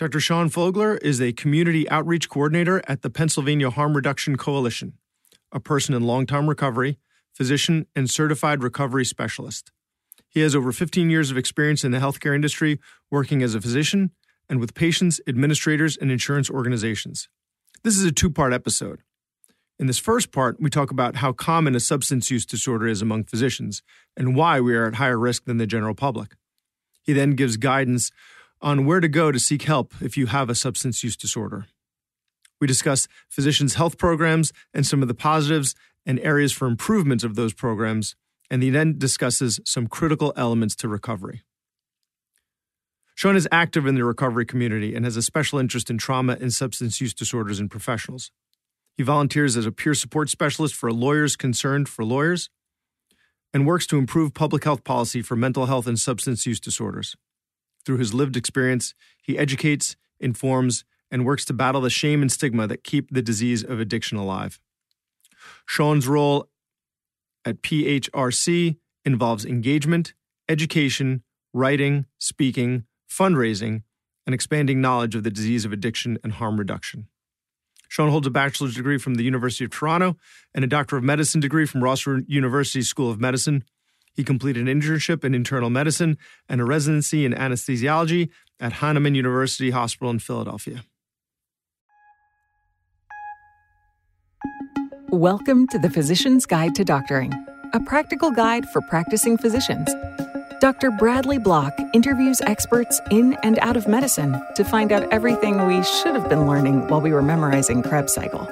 Dr. Sean Fogler is a community outreach coordinator at the Pennsylvania Harm Reduction Coalition, a person in long term recovery, physician, and certified recovery specialist. He has over 15 years of experience in the healthcare industry working as a physician and with patients, administrators, and insurance organizations. This is a two part episode. In this first part, we talk about how common a substance use disorder is among physicians and why we are at higher risk than the general public. He then gives guidance on where to go to seek help if you have a substance use disorder. We discuss physicians' health programs and some of the positives and areas for improvement of those programs, and he then discusses some critical elements to recovery. Sean is active in the recovery community and has a special interest in trauma and substance use disorders in professionals. He volunteers as a peer support specialist for lawyers concerned for lawyers and works to improve public health policy for mental health and substance use disorders. Through his lived experience, he educates, informs, and works to battle the shame and stigma that keep the disease of addiction alive. Sean's role at PHRC involves engagement, education, writing, speaking, fundraising, and expanding knowledge of the disease of addiction and harm reduction. Sean holds a bachelor's degree from the University of Toronto and a doctor of medicine degree from Ross University School of Medicine he completed an internship in internal medicine and a residency in anesthesiology at Hahnemann University Hospital in Philadelphia. Welcome to the Physician's Guide to Doctoring, a practical guide for practicing physicians. Dr. Bradley Block interviews experts in and out of medicine to find out everything we should have been learning while we were memorizing Krebs cycle.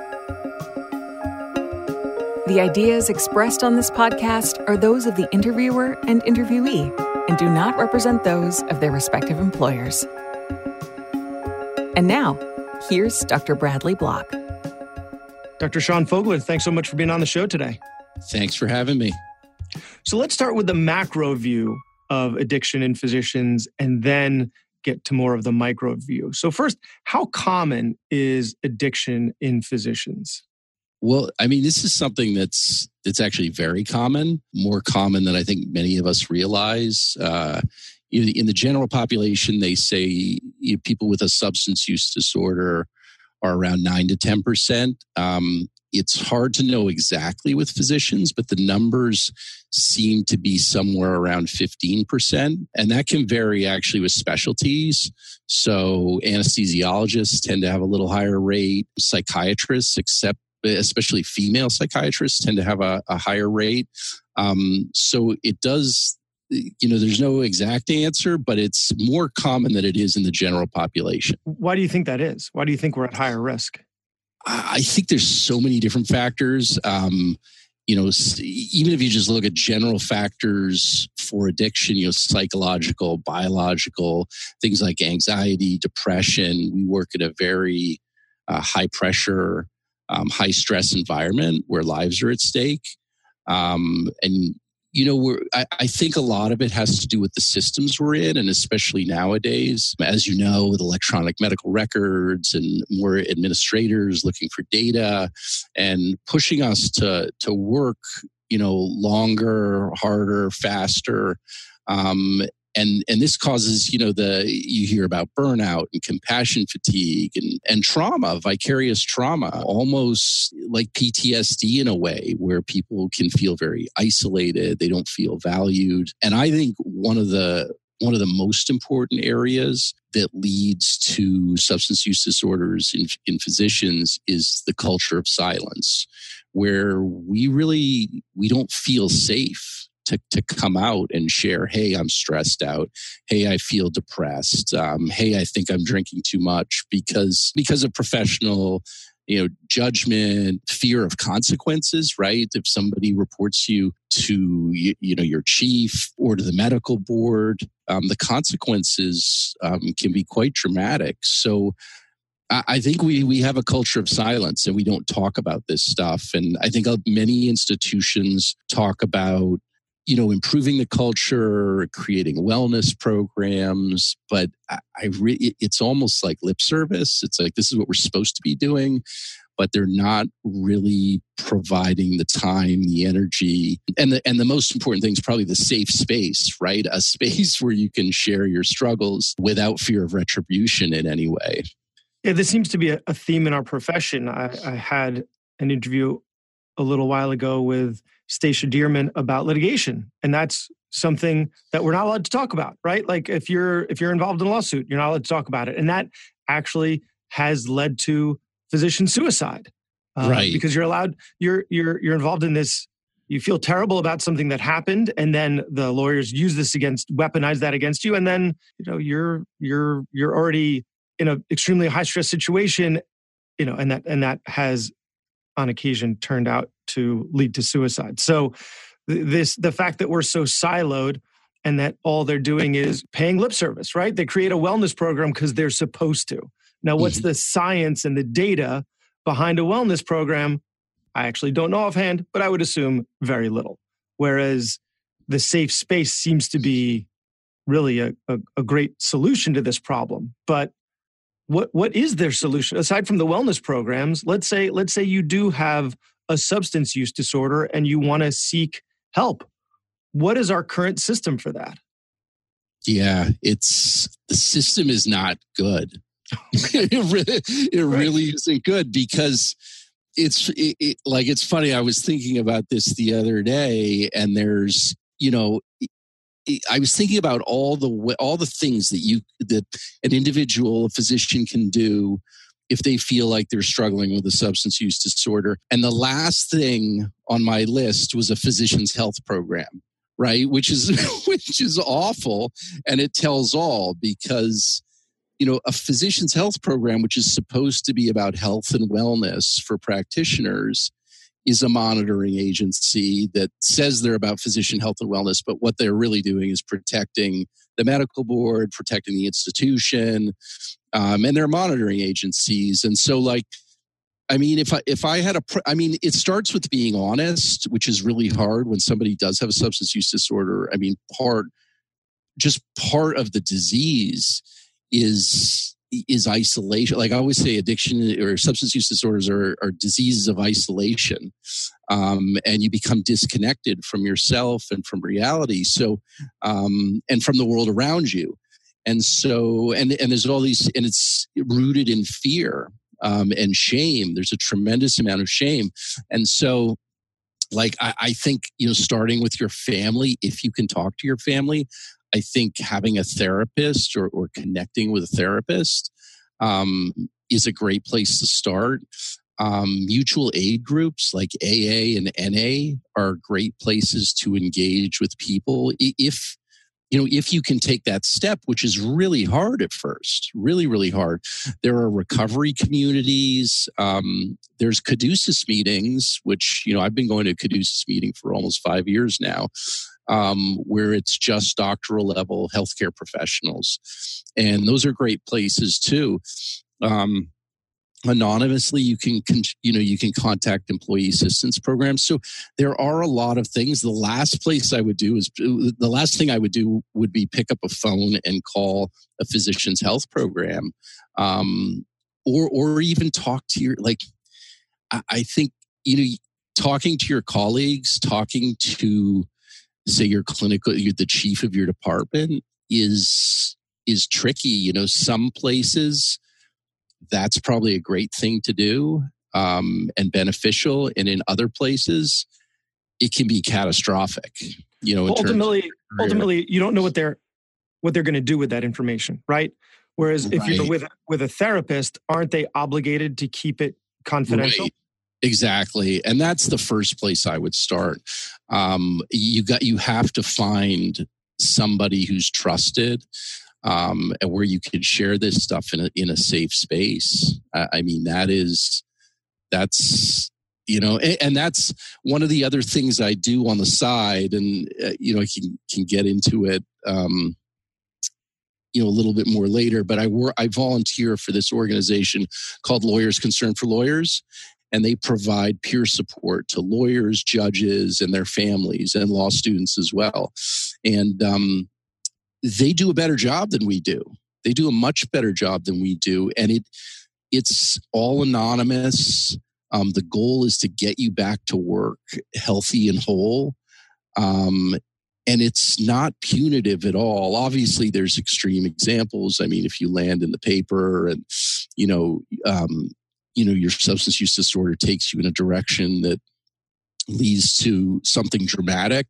The ideas expressed on this podcast are those of the interviewer and interviewee and do not represent those of their respective employers. And now, here's Dr. Bradley Block. Dr. Sean Fogler, thanks so much for being on the show today. Thanks for having me. So let's start with the macro view of addiction in physicians and then get to more of the micro view. So, first, how common is addiction in physicians? Well, I mean, this is something that's that's actually very common, more common than I think many of us realize. Uh, in the general population, they say you know, people with a substance use disorder are around nine to ten percent. Um, it's hard to know exactly with physicians, but the numbers seem to be somewhere around 15%. And that can vary actually with specialties. So anesthesiologists tend to have a little higher rate. Psychiatrists accept especially female psychiatrists tend to have a, a higher rate. Um, so it does, you know, there's no exact answer, but it's more common than it is in the general population. Why do you think that is? Why do you think we're at higher risk? I think there's so many different factors. Um, you know, even if you just look at general factors for addiction, you know, psychological, biological, things like anxiety, depression, we work at a very uh, high pressure um, high stress environment where lives are at stake. Um, and you know, we're, I, I, think a lot of it has to do with the systems we're in, and especially nowadays, as you know, with electronic medical records and more administrators looking for data and pushing us to to work, you know, longer, harder, faster. Um, and and this causes you know the you hear about burnout and compassion fatigue and and trauma vicarious trauma almost like ptsd in a way where people can feel very isolated. They don't feel valued. And i think one of the one of the most important areas that leads to substance use disorders in, in physicians is the culture of silence where we really we don't feel safe to, to come out and share, hey, I'm stressed out. Hey, I feel depressed. Um, hey, I think I'm drinking too much because because of professional you know judgment fear of consequences right if somebody reports you to you, know your chief or to the medical board um, the consequences um, can be quite dramatic so I think we we have a culture of silence and we don't talk about this stuff. And I think many institutions talk about you know improving the culture creating wellness programs but i, I re- it's almost like lip service it's like this is what we're supposed to be doing but they're not really providing the time, the energy, and the and the most important thing is probably the safe space, right? A space where you can share your struggles without fear of retribution in any way. Yeah, this seems to be a, a theme in our profession. I, I had an interview a little while ago with Stacia Dearman about litigation, and that's something that we're not allowed to talk about, right? Like if you're if you're involved in a lawsuit, you're not allowed to talk about it, and that actually has led to physician suicide, uh, right? Because you're allowed you're you're you're involved in this. You feel terrible about something that happened, and then the lawyers use this against weaponize that against you, and then you know you're you're you're already in an extremely high stress situation, you know, and that and that has on occasion turned out to lead to suicide. So this the fact that we're so siloed and that all they're doing is paying lip service, right? They create a wellness program because they're supposed to. Now, what's mm-hmm. the science and the data behind a wellness program? I actually don't know offhand, but I would assume very little. Whereas the safe space seems to be really a, a, a great solution to this problem. But what what is their solution aside from the wellness programs? Let's say let's say you do have a substance use disorder and you want to seek help. What is our current system for that? Yeah, it's the system is not good. it really, it right. really isn't good because it's it, it, like it's funny. I was thinking about this the other day, and there's you know I was thinking about all the all the things that you that an individual, a physician can do if they feel like they're struggling with a substance use disorder. And the last thing on my list was a physician's health program, right? Which is which is awful and it tells all because you know, a physician's health program which is supposed to be about health and wellness for practitioners is a monitoring agency that says they're about physician health and wellness, but what they're really doing is protecting the medical board, protecting the institution, um, and they're monitoring agencies. And so, like, I mean, if I if I had a, I mean, it starts with being honest, which is really hard when somebody does have a substance use disorder. I mean, part, just part of the disease is is isolation. Like I always say, addiction or substance use disorders are, are diseases of isolation. Um, and you become disconnected from yourself and from reality. So, um, and from the world around you. And so, and, and there's all these, and it's rooted in fear um, and shame. There's a tremendous amount of shame. And so, like, I, I think, you know, starting with your family, if you can talk to your family, I think having a therapist or, or connecting with a therapist um, is a great place to start. Um, mutual aid groups like AA and NA are great places to engage with people if you know if you can take that step which is really hard at first really really hard there are recovery communities um, there's caduceus meetings which you know i've been going to caduceus meeting for almost five years now um, where it's just doctoral level healthcare professionals. And those are great places too. Um, anonymously you can you know you can contact employee assistance programs so there are a lot of things the last place i would do is the last thing i would do would be pick up a phone and call a physician's health program um, or or even talk to your like I, I think you know talking to your colleagues talking to say you're clinical you're the chief of your department is is tricky you know some places that's probably a great thing to do um, and beneficial and in other places it can be catastrophic you know ultimately ultimately you don't know what they're what they're going to do with that information right whereas if right. you're with with a therapist aren't they obligated to keep it confidential right. Exactly, and that's the first place I would start. Um, you got you have to find somebody who's trusted, um, and where you can share this stuff in a in a safe space. I, I mean, that is that's you know, and, and, that's one of the other things I do on the side, and uh, you know, I can can get into it. Um, you know a little bit more later but i work i volunteer for this organization called lawyers concern for lawyers and they provide peer support to lawyers, judges, and their families, and law students as well. And um, they do a better job than we do. They do a much better job than we do, and it it's all anonymous. Um, the goal is to get you back to work healthy and whole. Um, and it's not punitive at all. Obviously, there's extreme examples. I mean, if you land in the paper and, you know, um, you know, your substance use disorder takes you in a direction that leads to something dramatic,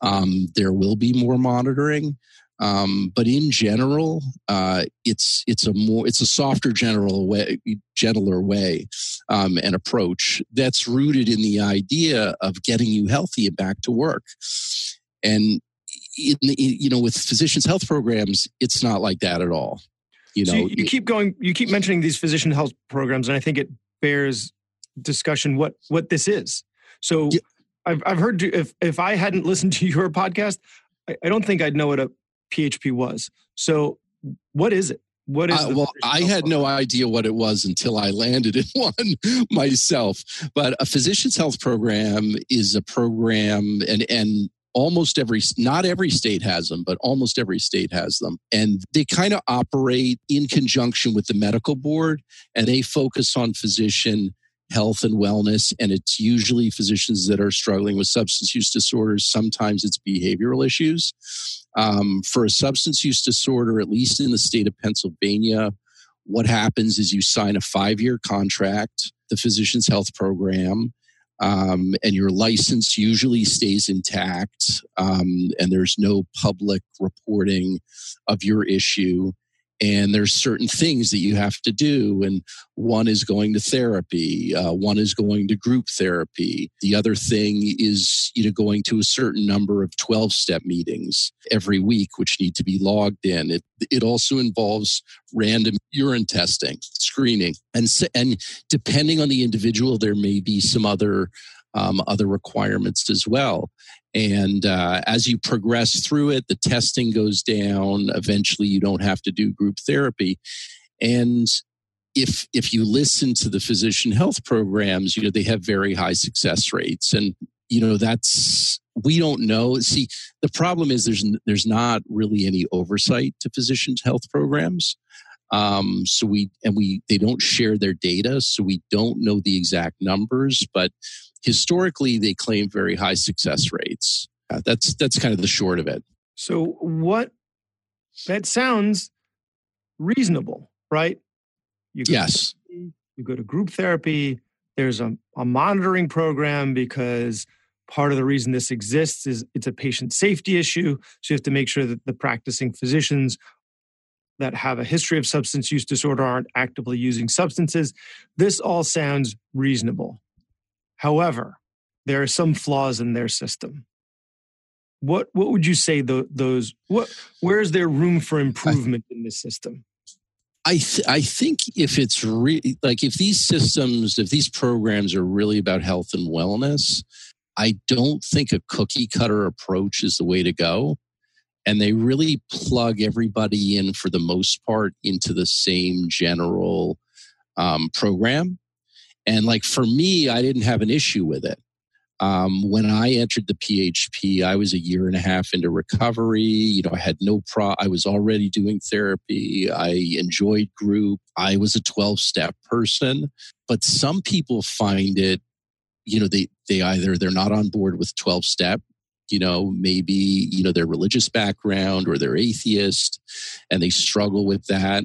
um, there will be more monitoring. Um, but in general, uh, it's it's a more it's a softer general way, gentler way um, and approach that's rooted in the idea of getting you healthy and back to work. And in, you know, with physicians' health programs, it's not like that at all. You know, so you, you keep going, you keep mentioning these physician health programs, and I think it bears discussion what what this is. So. Yeah. I've, I've heard if if I hadn't listened to your podcast, I, I don't think I'd know what a PHP was. So, what is it? What is? Uh, well, I had no idea what it was until I landed in one myself. But a physician's health program is a program, and and almost every not every state has them but almost every state has them. And they kind of operate in conjunction with the medical board and they focus on physician health and wellness and it's usually physicians that are struggling with substance use disorders. Sometimes it's behavioral issues. Um, for a substance use disorder, at least in the state of Pennsylvania, what happens is you sign a five year contract, the physician's health program, um, and your license usually stays intact, um, and there's no public reporting of your issue and there's certain things that you have to do and one is going to therapy uh, one is going to group therapy the other thing is you know going to a certain number of 12 step meetings every week which need to be logged in it, it also involves random urine testing screening and and depending on the individual there may be some other um, other requirements as well. And uh, as you progress through it, the testing goes down. Eventually, you don't have to do group therapy. And if if you listen to the physician health programs, you know they have very high success rates, and you know that's we don't know. See, the problem is there's there's not really any oversight to physicians health programs. Um, so we and we they don't share their data, so we don't know the exact numbers, but historically they claim very high success rates. Uh, that's that's kind of the short of it. So what that sounds reasonable, right? You yes. Therapy, you go to group therapy. There's a, a monitoring program because part of the reason this exists is it's a patient safety issue. So you have to make sure that the practicing physicians that have a history of substance use disorder aren't actively using substances. This all sounds reasonable. However, there are some flaws in their system. What what would you say the, those what where is there room for improvement in this system? I th- I think if it's really like if these systems if these programs are really about health and wellness, I don't think a cookie cutter approach is the way to go. And they really plug everybody in for the most part into the same general um, program. And like for me, I didn't have an issue with it. Um, when I entered the PHP, I was a year and a half into recovery. You know, I had no pro. I was already doing therapy. I enjoyed group. I was a twelve step person. But some people find it. You know, they they either they're not on board with twelve step. You know, maybe you know their religious background or they're atheist, and they struggle with that.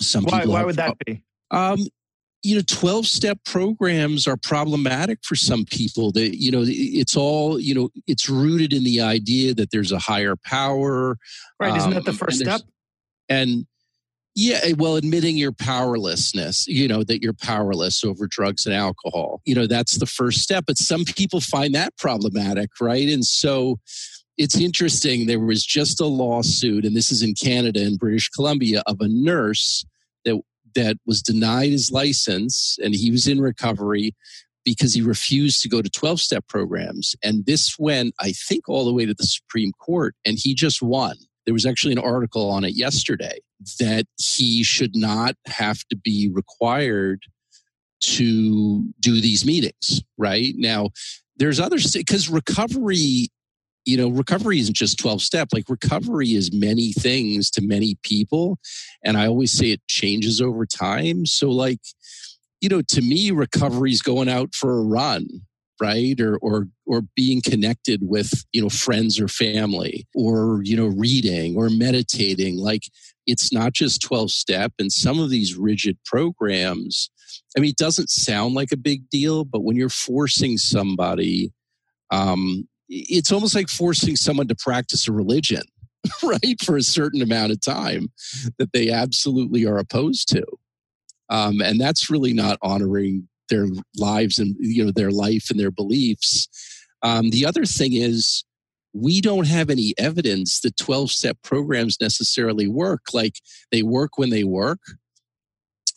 Some why, people. Why would that be? Um, you know 12 step programs are problematic for some people. That you know it's all you know it's rooted in the idea that there's a higher power right isn't that the um, first and step? and yeah eh, well admitting your powerlessness you know that you're powerless over drugs and alcohol. You know that's the first step but some people find that problematic right? And so it's interesting there was just a lawsuit and this is in canada in british columbia of a nurse that was denied his license and he was in recovery because he refused to go to 12 step programs. And this went, I think, all the way to the Supreme Court, and he just won. There was actually an article on it yesterday that he should not have to be required to do these meetings, right? Now, there's other because recovery you know, recovery isn't just 12 step. Like recovery is many things to many people. And I always say it changes over time. So like you know, to me, recovery is going out for a run, right? Or or or being connected with you know friends or family, or you know, reading or meditating. Like it's not just twelve step, and some of these rigid programs. I mean, it doesn't sound like a big deal, but when you're forcing somebody, um, it's almost like forcing someone to practice a religion, right, for a certain amount of time that they absolutely are opposed to. Um, and that's really not honoring their lives and you know their life and their beliefs. Um, the other thing is we don't have any evidence that 12 step programs necessarily work. Like they work when they work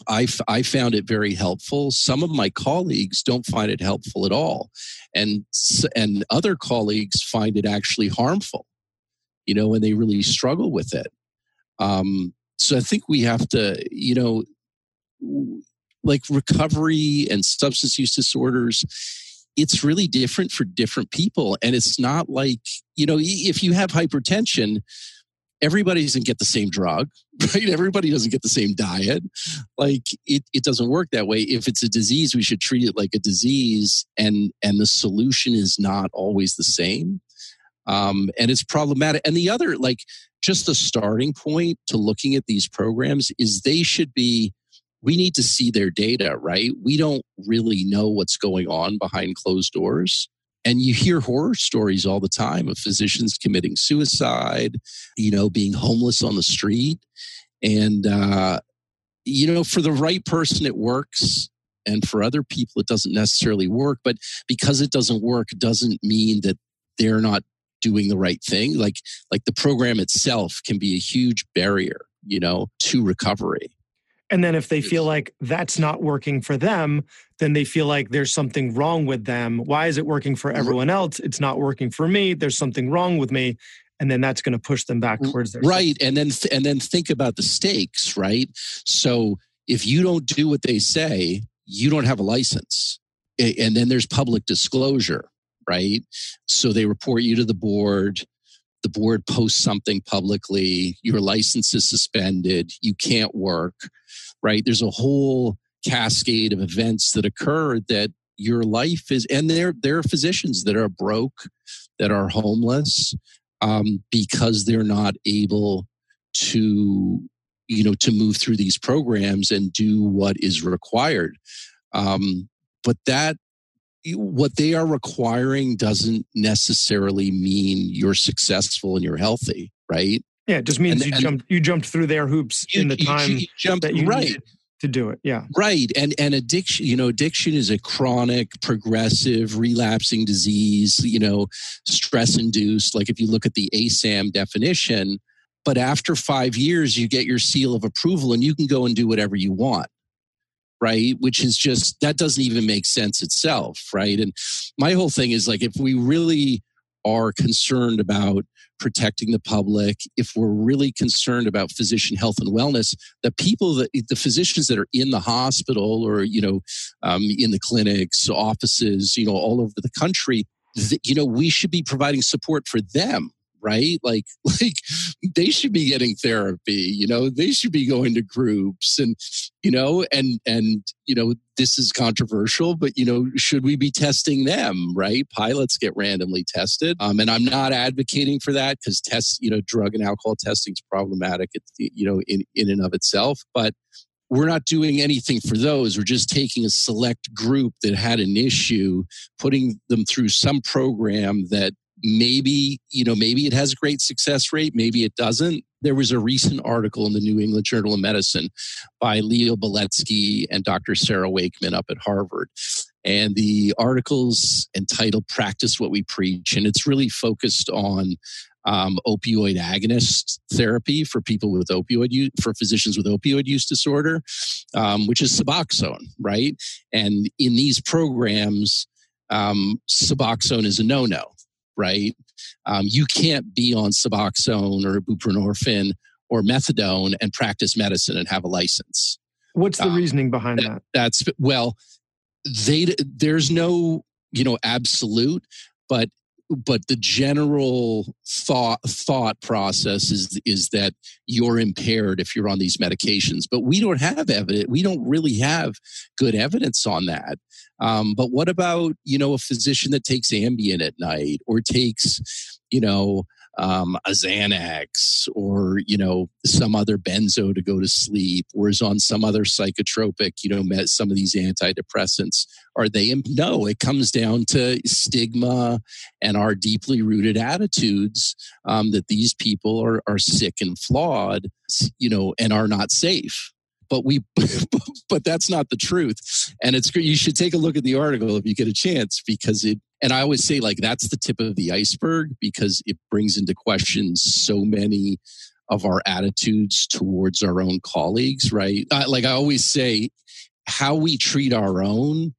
I, I found it very helpful. Some of my colleagues don't find it helpful at all, and and other colleagues find it actually harmful. You know, and they really struggle with it. Um, so I think we have to, you know, like recovery and substance use disorders it's really different for different people and it's not like you know if you have hypertension everybody doesn't get the same drug right? Everybody doesn't get the same diet. Like it, it doesn't work that way. If it's a disease we should treat it like a disease and and the solution is not always the same. Um, and it's problematic. And the other like just the starting point to looking at these programs is they should be we need to see their data, right? We don't really know what's going on behind closed doors. And you hear horror stories all the time of physicians committing suicide, you know, being homeless on the street. And, uh, you know, for the right person, it works. And for other people, it doesn't necessarily work. But because it doesn't work, doesn't mean that they're not doing the right thing. Like, like the program itself can be a huge barrier, you know, to recovery. And then if they feel like that's not working for them, then they feel like there's something wrong with them. Why is it working for everyone else? It's not working for me. There's something wrong with me. And then that's going to push them back towards their right. And then th- and then think about the stakes, right? So if you don't do what they say, you don't have a license. And then there's public disclosure, right? So they report you to the board the board posts something publicly, your license is suspended, you can't work, right? There's a whole cascade of events that occur that your life is, and there, there are physicians that are broke, that are homeless, um, because they're not able to, you know, to move through these programs and do what is required. Um, but that what they are requiring doesn't necessarily mean you're successful and you're healthy, right? Yeah, it just means and, you jumped you jumped through their hoops you, in the time you jumped, that you right. needed to do it. Yeah. Right. And and addiction, you know, addiction is a chronic, progressive, relapsing disease, you know, stress induced. Like if you look at the ASAM definition, but after five years, you get your seal of approval and you can go and do whatever you want right? Which is just, that doesn't even make sense itself, right? And my whole thing is like, if we really are concerned about protecting the public, if we're really concerned about physician health and wellness, the people that the physicians that are in the hospital or you know um, in the clinics, offices, you know, all over the country, you know, we should be providing support for them, right? Like like they should be getting therapy you know? They should be going to groups and you know and and you know this is controversial but you know should we be testing them right? Pilots get randomly tested um, and i'm not advocating for that because tests you know drug and alcohol testing is problematic it's you know in in and of itself but we're not doing anything for those. We're just taking a select group that had an issue, putting them through some program that maybe you know maybe it has a great success rate maybe it doesn't. There was a recent article in the new england journal of medicine by leo beletsky and dr sarah wakeman up at harvard. And the article's entitled practice what we preach and it's really focused on um, opioid agonist therapy for people with opioid use, for physicians with opioid use disorder, um, which is Suboxone, right? And in these programs, um, Suboxone is a no-no right? Um, you can't be on Suboxone or buprenorphine or methadone and practice medicine and have a license. What's the um, reasoning behind that, that? That's well, they there's no you know absolute, but but the general thought thought process is is that you're impaired if you're on these medications but we don't have evidence we don't really have good evidence on that. Um, but what about you know a physician that takes ambien at night or takes you know um, a Xanax or you know some other benzo to go to sleep, or is on some other psychotropic, you know, some of these antidepressants. Are they? No, it comes down to stigma and our deeply rooted attitudes um, that these people are are sick and flawed, you know, and are not safe but we but that's not the truth and it's you should take a look at the article if you get a chance because it and i always say like that's the tip of the iceberg because it brings into question so many of our attitudes towards our own colleagues right? Uh, like i always say how we treat our own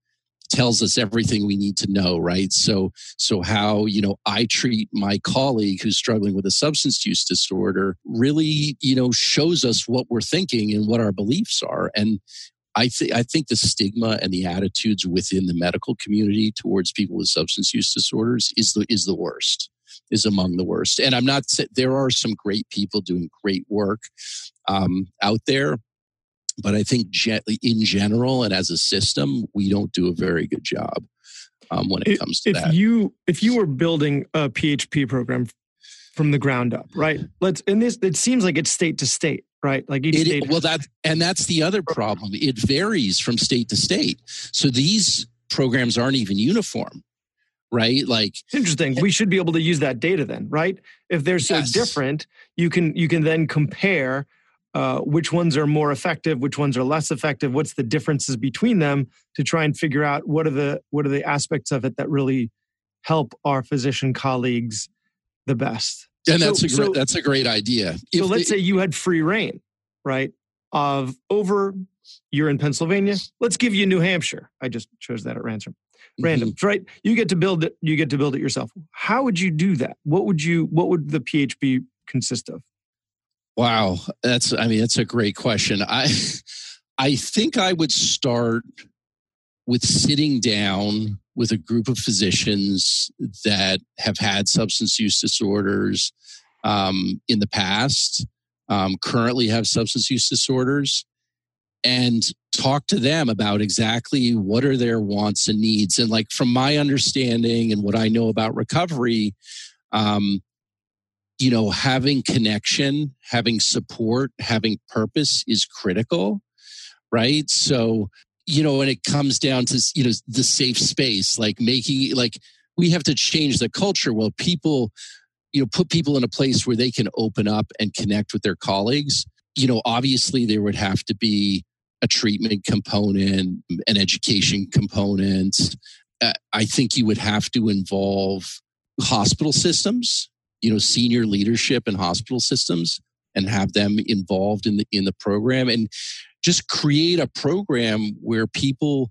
tells us everything we need to know right? So so how you know i treat my colleague who's struggling with a substance use disorder really you know shows us what we're thinking and what our beliefs are. And I think I think the stigma and the attitudes within the medical community towards people with substance use disorders is the is the worst is among the worst. And I'm not there are some great people doing great work um, out there, but I think in general and as a system, we don't do a very good job um, when it comes to if that. You, if you were building a PHP program from the ground up, right? Let's in this. It seems like it's state to state, right? Like each it, state. Well, that and that's the other problem. It varies from state to state. So these programs aren't even uniform right like interesting we should be able to use that data then right if they're so yes. different you can you can then compare uh, which ones are more effective, which ones are less effective, what's the differences between them to try and figure out what are the what are the aspects of it that really help our physician colleagues the best. And so, that's a great, so, that's a great idea. so let's say you had free rein, right? Of over you're in Pennsylvania. Let's give you New Hampshire. I just chose that at random. Random, mm-hmm. right? You get to build it. You get to build it yourself. How would you do that? What would you? What would the PHP consist of? Wow, that's I mean that's a great question. I I think I would start with sitting down with a group of physicians that have had substance use disorders um, in the past, um, currently have substance use disorders, and talk to them about exactly what are their wants and needs. And like from my understanding and what I know about recovery, um, you know, having connection, having support, having purpose is critical, right? So, you know, when it comes down to, you know, the safe space, like making, like, we have to change the culture. Well, people, you know, put people in a place where they can open up and connect with their colleagues. You know, obviously there would have to be a treatment component, an education component. Uh, I think you would have to involve hospital systems you know senior leadership in hospital systems and have them involved in the in the program and just create a program where people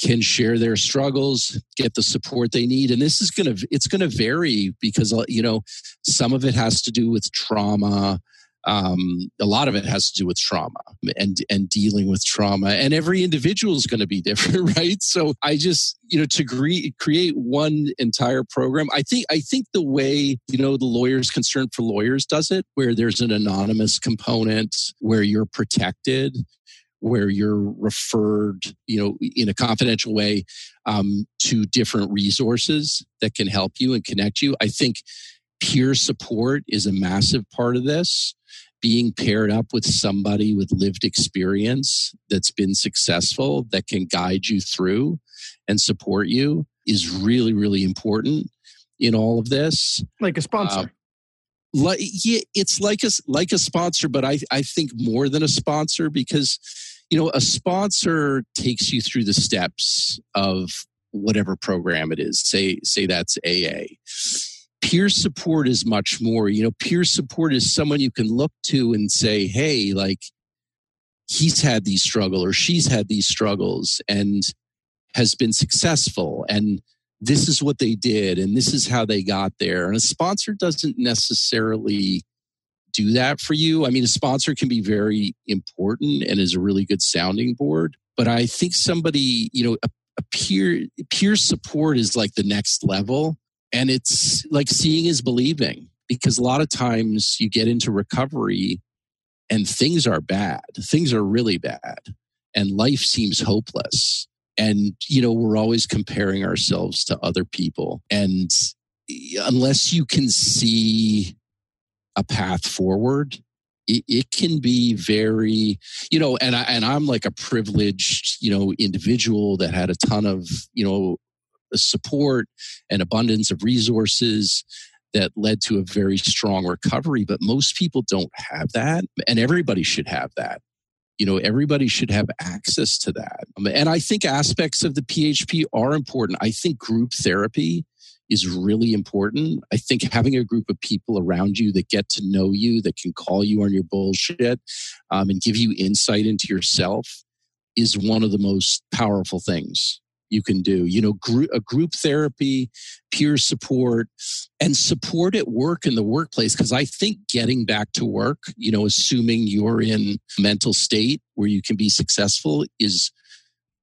can share their struggles get the support they need. And this is going to it's going to vary because uh, you know some of it has to do with trauma um, a lot of it has to do with trauma and and dealing with trauma. And every individual is going to be different right? So i just you know to cre- create one entire program i think i think the way you know the lawyers concern for lawyers does it where there's an anonymous component where you're protected where you're referred you know in a confidential way um, to different resources that can help you and connect you. I think peer support is a massive part of this. Being paired up with somebody with lived experience that's been successful that can guide you through and support you is really really important in all of this. Like a sponsor. Uh, like yeah it's like a like a sponsor but i i think more than a sponsor because you know a sponsor takes you through the steps of whatever program it is. Say say that's aa peer support is much more. You know peer support is someone you can look to and say hey like he's had these struggles or she's had these struggles and has been successful and this is what they did and this is how they got there. And a sponsor doesn't necessarily do that for you. I mean a sponsor can be very important and is a really good sounding board but i think somebody you know a, a peer peer support is like the next level and it's like seeing is believing because a lot of times you get into recovery and things are bad. Things are really bad and life seems hopeless. And, you know, we're always comparing ourselves to other people. And eh, unless you can see a path forward, it, it, can be very, you know, and I and I'm like a privileged, you know, individual that had a ton of, you know, support and abundance of resources that led to a very strong recovery. But most people don't have that, and everybody should have that. You know everybody should have access to that. Um, and i think aspects of the php are important. I think group therapy is really important. I think having a group of people around you that get to know you that can call you on your bullshit um, and give you insight into yourself is one of the most powerful things you can do. You know, group, a group therapy, peer support, and support at work in the workplace. Because I think getting back to work, you know, assuming you're in mental state where you can be successful is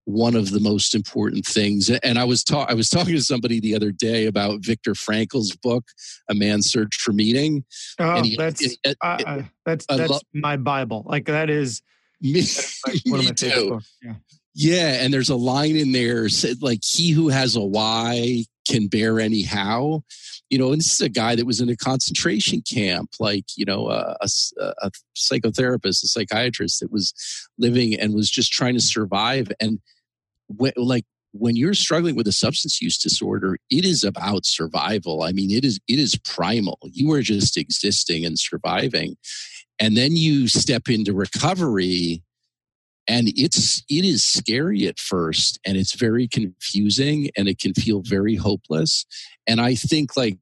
one of the most important things. And I was ta- I was talking to somebody the other day about Viktor Frankl's book, A Man's Search for Meaning. Oh, he, that's it, it, uh, that's that's lo- my Bible. Like that is. Me, me too. Yeah. Yeah, and there's a line in there said like he who has a why can bear any how. You know, and this is a guy that was in a concentration camp, like you know, a, a, a psychotherapist, a psychiatrist that was living and was just trying to survive. And when, like when you're struggling with a substance use disorder, it is about survival. I mean, it is it is primal. You are just existing and surviving, and then you step into recovery and it's it is scary at first and it's very confusing and it can feel very hopeless. And i think like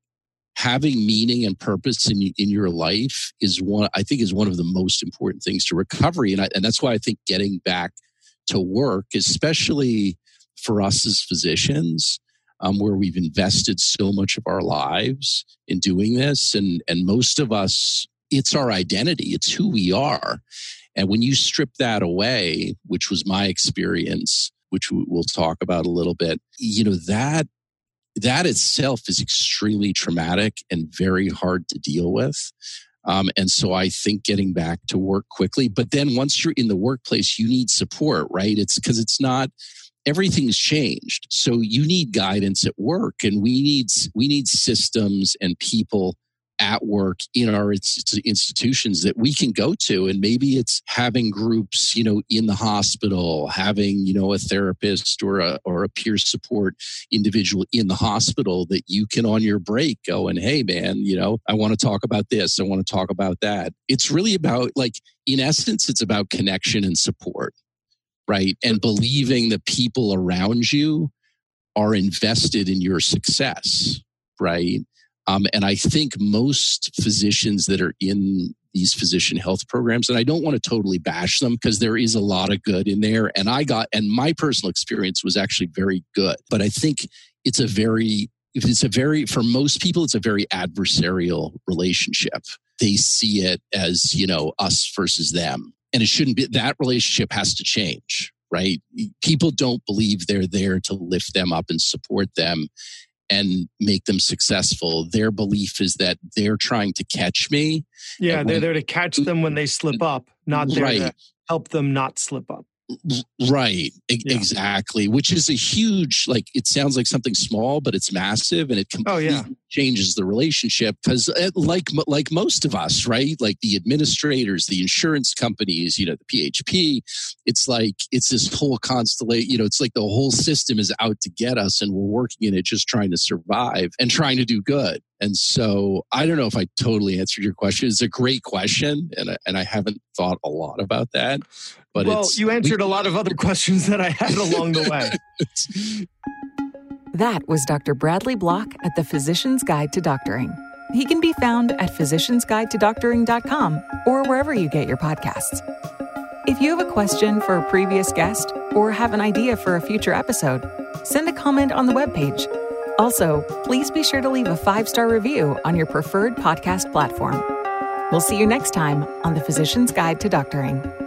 having meaning and purpose in in your life is one i think is one of the most important things to recovery. And I, and that's why i think getting back to work especially for us as physicians um, where we've invested so much of our lives in doing this and and most of us it's our identity. It's who we are and when you strip that away, which was my experience, which we'll talk about a little bit, you know, that that itself is extremely traumatic and very hard to deal with. Um, and so I think getting back to work quickly, but then once you're in the workplace, you need support, right? It's because it's not everything's changed. So you need guidance at work and we need we need systems and people at work in our institutions that we can go to and maybe it's having groups you know in the hospital having you know a therapist or a or a peer support individual in the hospital that you can on your break go and hey man you know i want to talk about this i want to talk about that. It's really about like in essence it's about connection and support right? And believing the people around you are invested in your success right um, and I think most physicians that are in these physician health programs, and I don't want to totally bash them because there is a lot of good in there. And I got, and my personal experience was actually very good. But I think it's a very, it's a very, for most people, it's a very adversarial relationship. They see it as, you know, us versus them. And it shouldn't be, that relationship has to change right? People don't believe they're there to lift them up and support them and make them successful. Their belief is that they're trying to catch me. Yeah, they're there to catch mm-hmm. them when they slip up, not there right. to help them not slip up. Right, yeah. exactly. Which is a huge, like, it sounds like something small, but it's massive, and it completely oh, yeah. changes the relationship. Because, uh, like, like most of us, right? Like the administrators, the insurance companies, you know, the PHP. It's like it's this whole constellation. You know, it's like the whole system is out to get us, and we're working in it just trying to survive and trying to do good. And so I don't know if I totally answered your question. It's a great question, and I, and I haven't thought a lot about that. But well, you answered we, a lot of other questions that I had along the way. that was Dr. Bradley Block at the Physician's Guide to Doctoring. He can be found at physiciansguidetodoctoring.com or wherever you get your podcasts. If you have a question for a previous guest or have an idea for a future episode, send a comment on the webpage also, please be sure to leave a five star review on your preferred podcast platform. We'll see you next time on The Physician's Guide to Doctoring.